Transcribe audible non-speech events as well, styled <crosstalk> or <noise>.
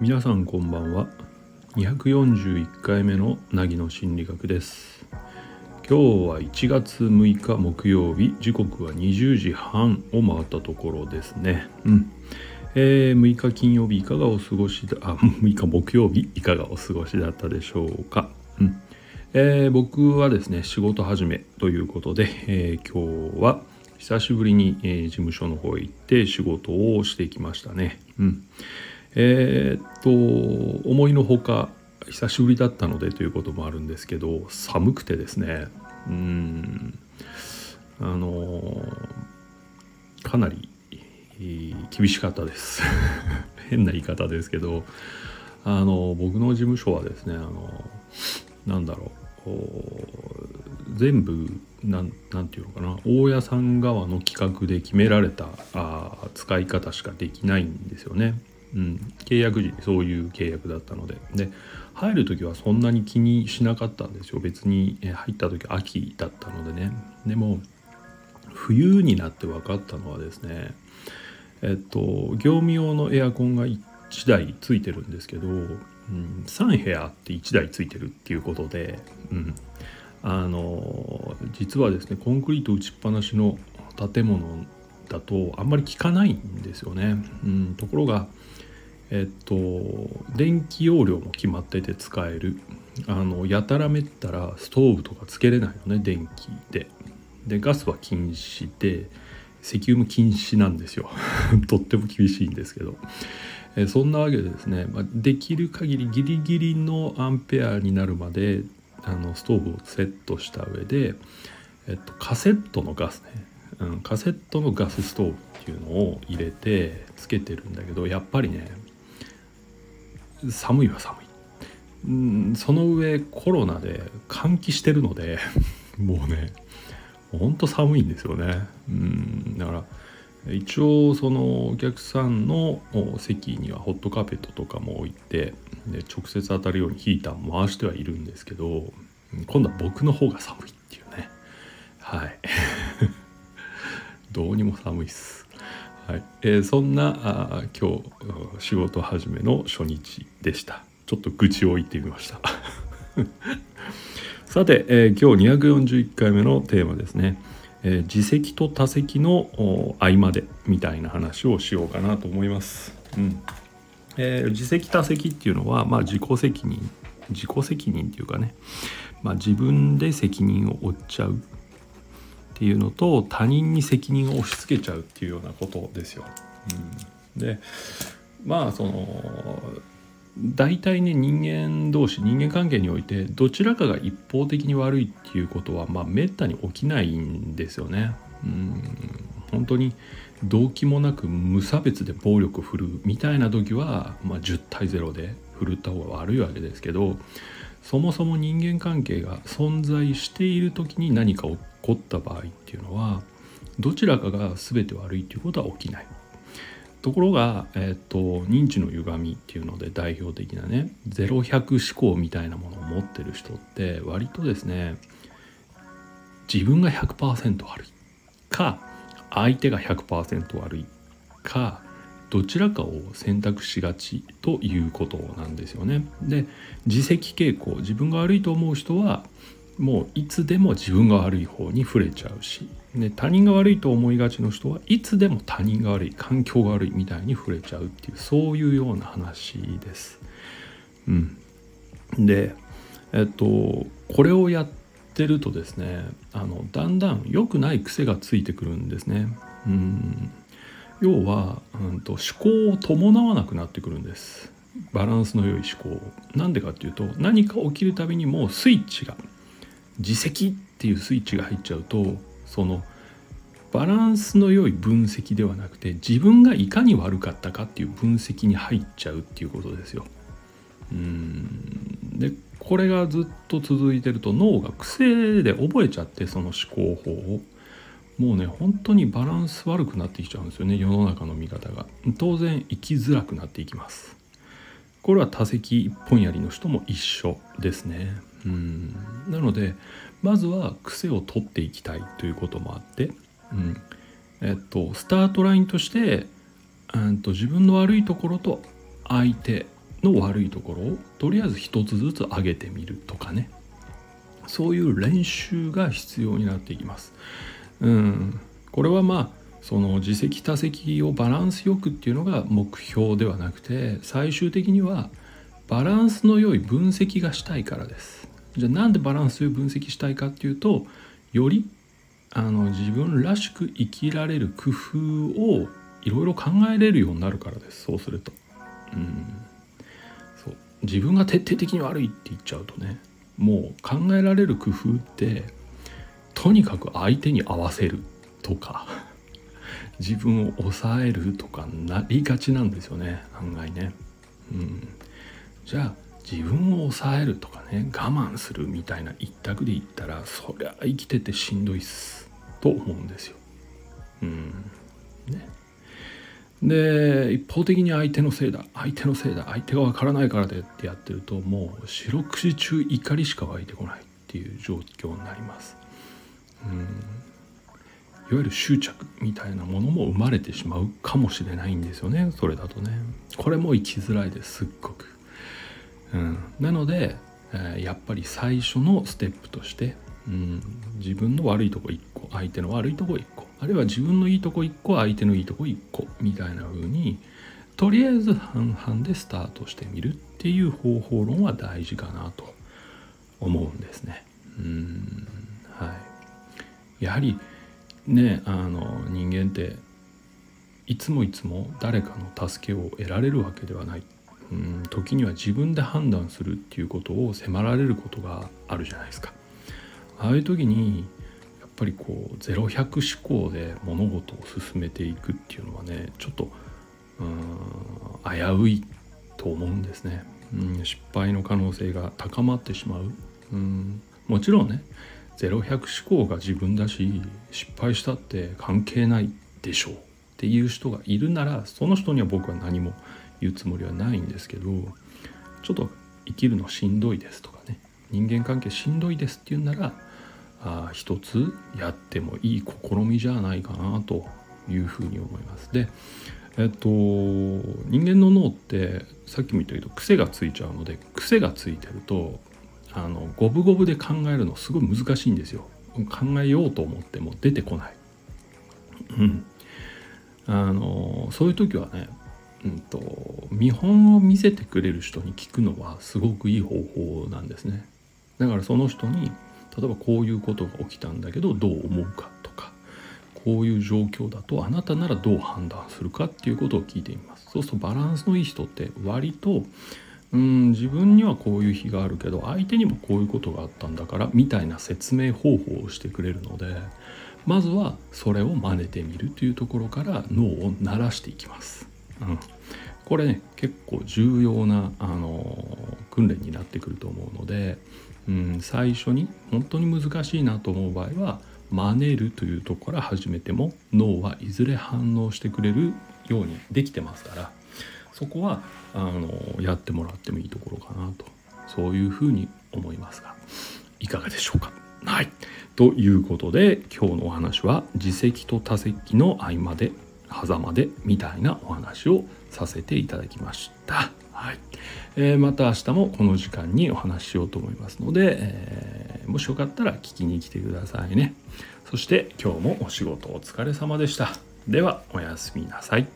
皆さんこんばんは。241回目の凪の心理学です。今日は1月6日木曜日。時刻は20時半を回ったところですね。うん。えー、6日金曜日いかがお過ごしだあ6日木曜日いかがお過ごしだったでしょうか、えー、僕はですね仕事始めということで、えー、今日は久しぶりに、えー、事務所の方へ行って仕事をしてきましたね。うん、えー、っと思いのほか久しぶりだったのでということもあるんですけど寒くてですね。うん。あのかなり厳しかったです。<laughs> 変な言い方ですけどあの僕の事務所はですねあのなんだろう。全部なんていうのかな大家さん側の企画で決められたあ使い方しかできないんですよね。うん、契約時にそういう契約だったので。で入る時はそんなに気にしなかったんですよ。別に入った時秋だったのでね。でも冬になって分かったのはですねえっと業務用のエアコンが1台ついてるんですけど、うん、3部屋って1台ついてるっていうことで、うん、あの実はですねコンクリート打ちっぱなしの建物だとあんまり効かないんですよね。うん、ところがえっと電気容量も決まってて使える。あのやたらめったらストーブとかつけれないのね電気で。でガスは禁止で石油も禁止なんですよ。<laughs> とっても厳しいんですけど、えそんなわけでですね、ま、できる限りギリギリのアンペアになるまであのストーブをセットした上で、えっと、カセットのガスね、うん、カセットのガスストーブっていうのを入れてつけてるんだけどやっぱりね寒いは寒い。うん、その上コロナで換気してるので <laughs> もうねほんと寒いんですよね。うん。だから一応そのお客さんの席にはホットカーペットとかも置いてで直接当たるようにヒーターも回してはいるんですけど今度は僕の方が寒いっていうね。はい。<laughs> どうにも寒いっす。はい。えー、そんなあ今日仕事始めの初日でした。ちょっと愚痴を言ってみました。さて、えー、今日241回目のテーマですね、えー、自責と他責の合間でみたいな話をしようかなと思います。うんえー、自責他責っていうのは、まあ、自己責任自己責任っていうかね、まあ、自分で責任を負っちゃうっていうのと他人に責任を押し付けちゃうっていうようなことですよ。うん、でまあその大体ね人間同士人間関係においてどちらかが一方的に悪いっていうことはまあめったに起きないんですよね。うん本当に動機もなく無差別で暴力を振るうみたいな時は、まあ、10対0で振るった方が悪いわけですけどそもそも人間関係が存在している時に何か起こった場合っていうのはどちらかが全て悪いっていうことは起きない。ところが、えーと、認知の歪みっていうので代表的なね0100思考みたいなものを持ってる人って割とですね自分が100%悪い。か相手が100%悪い。かどちらかを選択しがちということなんですよね。で自責傾向。自分が悪いと思う人はもういつでも自分が悪い方に触れちゃうしで他人が悪いと思いがちの人はいつでも他人が悪い環境が悪いみたいに触れちゃうっていうそういうような話です。うん、でえっとこれをやってるとですねあのだんだん良くない癖がついてくるんですね。うん要は、うんと、思考を伴わなくなってくるんです。バランスの良い思考。なんでかっていうと何か起きるたびにもうスイッチが自責っていうスイッチが入っちゃうとそのバランスの良い分析ではなくて自分がいかに悪かったかっていう分析に入っちゃうっていうことですよ。うん。でこれがずっと続いてると脳が癖で覚えちゃってその思考法を。もうね本当にバランス悪くなってきちゃうんですよね世の中の見方が。当然生きづらくなっていきます。これは多席一本槍の人も一緒ですね。うんなのでまずは癖を取っていきたいということもあって、うんえっと、スタートラインとしてうんと自分の悪いところと相手の悪いところをとりあえず一つずつ上げてみるとかねそういう練習が必要になっていきます。うん、これはまあその自責多責をバランスよくっていうのが目標ではなくて最終的にはバランスの良い分析がしたいからです。じゃあなんでバランスを分析したいかっていうとよりあの自分らしく生きられる工夫をいろいろ考えれるようになるからですそうすると。うんそう自分が徹底的に悪いって言っちゃうとねもう考えられる工夫ってとにかく相手に合わせるとか自分を抑えるとかなりがちなんですよね案外ね。うん、じゃあ自分を抑えるとかね我慢するみたいな一択で言ったらそりゃ生きててしんどいっすと思うんですよ。うんね、で一方的に相手のせいだ相手のせいだ相手がわからないからでってやってるともう四六時中怒りしか湧いてこないっていう状況になります。うんいわゆる執着みたいなものも生まれてしまうかもしれないんですよね。それだとね。これも生きづらいですすっごく、うん、なので、えー、やっぱり最初のステップとして、うん、自分の悪いとこ1個相手の悪いとこ1個あるいは自分のいいとこ1個相手のいいとこ1個みたいな風にとりあえず半々でスタートしてみるっていう方法論は大事かなと思うんですね。うん。はい、やはりねあの人間っていつもいつも誰かの助けを得られるわけではない。うん時には自分で判断するっていうことを迫られることがあるじゃないですか。ああいう時にやっぱりこう0100思考で物事を進めていくっていうのはねちょっとうん危ういと思うんですね、うん、失敗の可能性が高まってしまう、うん、もちろんね0100思考が自分だし失敗したって関係ないでしょうっていう人がいるならその人には僕は何も言うつもりはないんですけどちょっと生きるのしんどいですとかね人間関係しんどいですっていうならあ一つやってもいい試みじゃないかなというふうに思います。でえっと人間の脳ってさっきも言ったけど癖がついちゃうので癖がついてるとあの五分五分で考えるのすごい難しいんですよ。考えようと思っても出てこない。うん。あのそういう時はね、うんと、見本を見せてくれる人に聞くのはすごくいい方法なんですね。だからその人に例えばこういうことが起きたんだけどどう思うかとかこういう状況だとあなたならどう判断するかっていうことを聞いてみますそうするとバランスのいい人って割とうん自分にはこういう日があるけど相手にもこういうことがあったんだからみたいな説明方法をしてくれるのでまずはそれを真似てみるというところから脳を慣らしていきます。うん、これね結構重要な、あの訓練になってくると思うのでうん、最初に本当に難しいなと思う場合は真似るというところから始めても脳はいずれ反応してくれるようにできてますからそこはあのやってもらってもいいところかなとそういうふうに思いますがいかがでしょうか？はいということで今日のお話は自責と他責の合間で狭間でみたいなお話をさせていただきました。はいえー、また明日もこの時間にお話ししようと思いますので、えー、もしよかったら聞きに来てくださいね。そして今日もお仕事お疲れ様でした。ではおやすみなさい。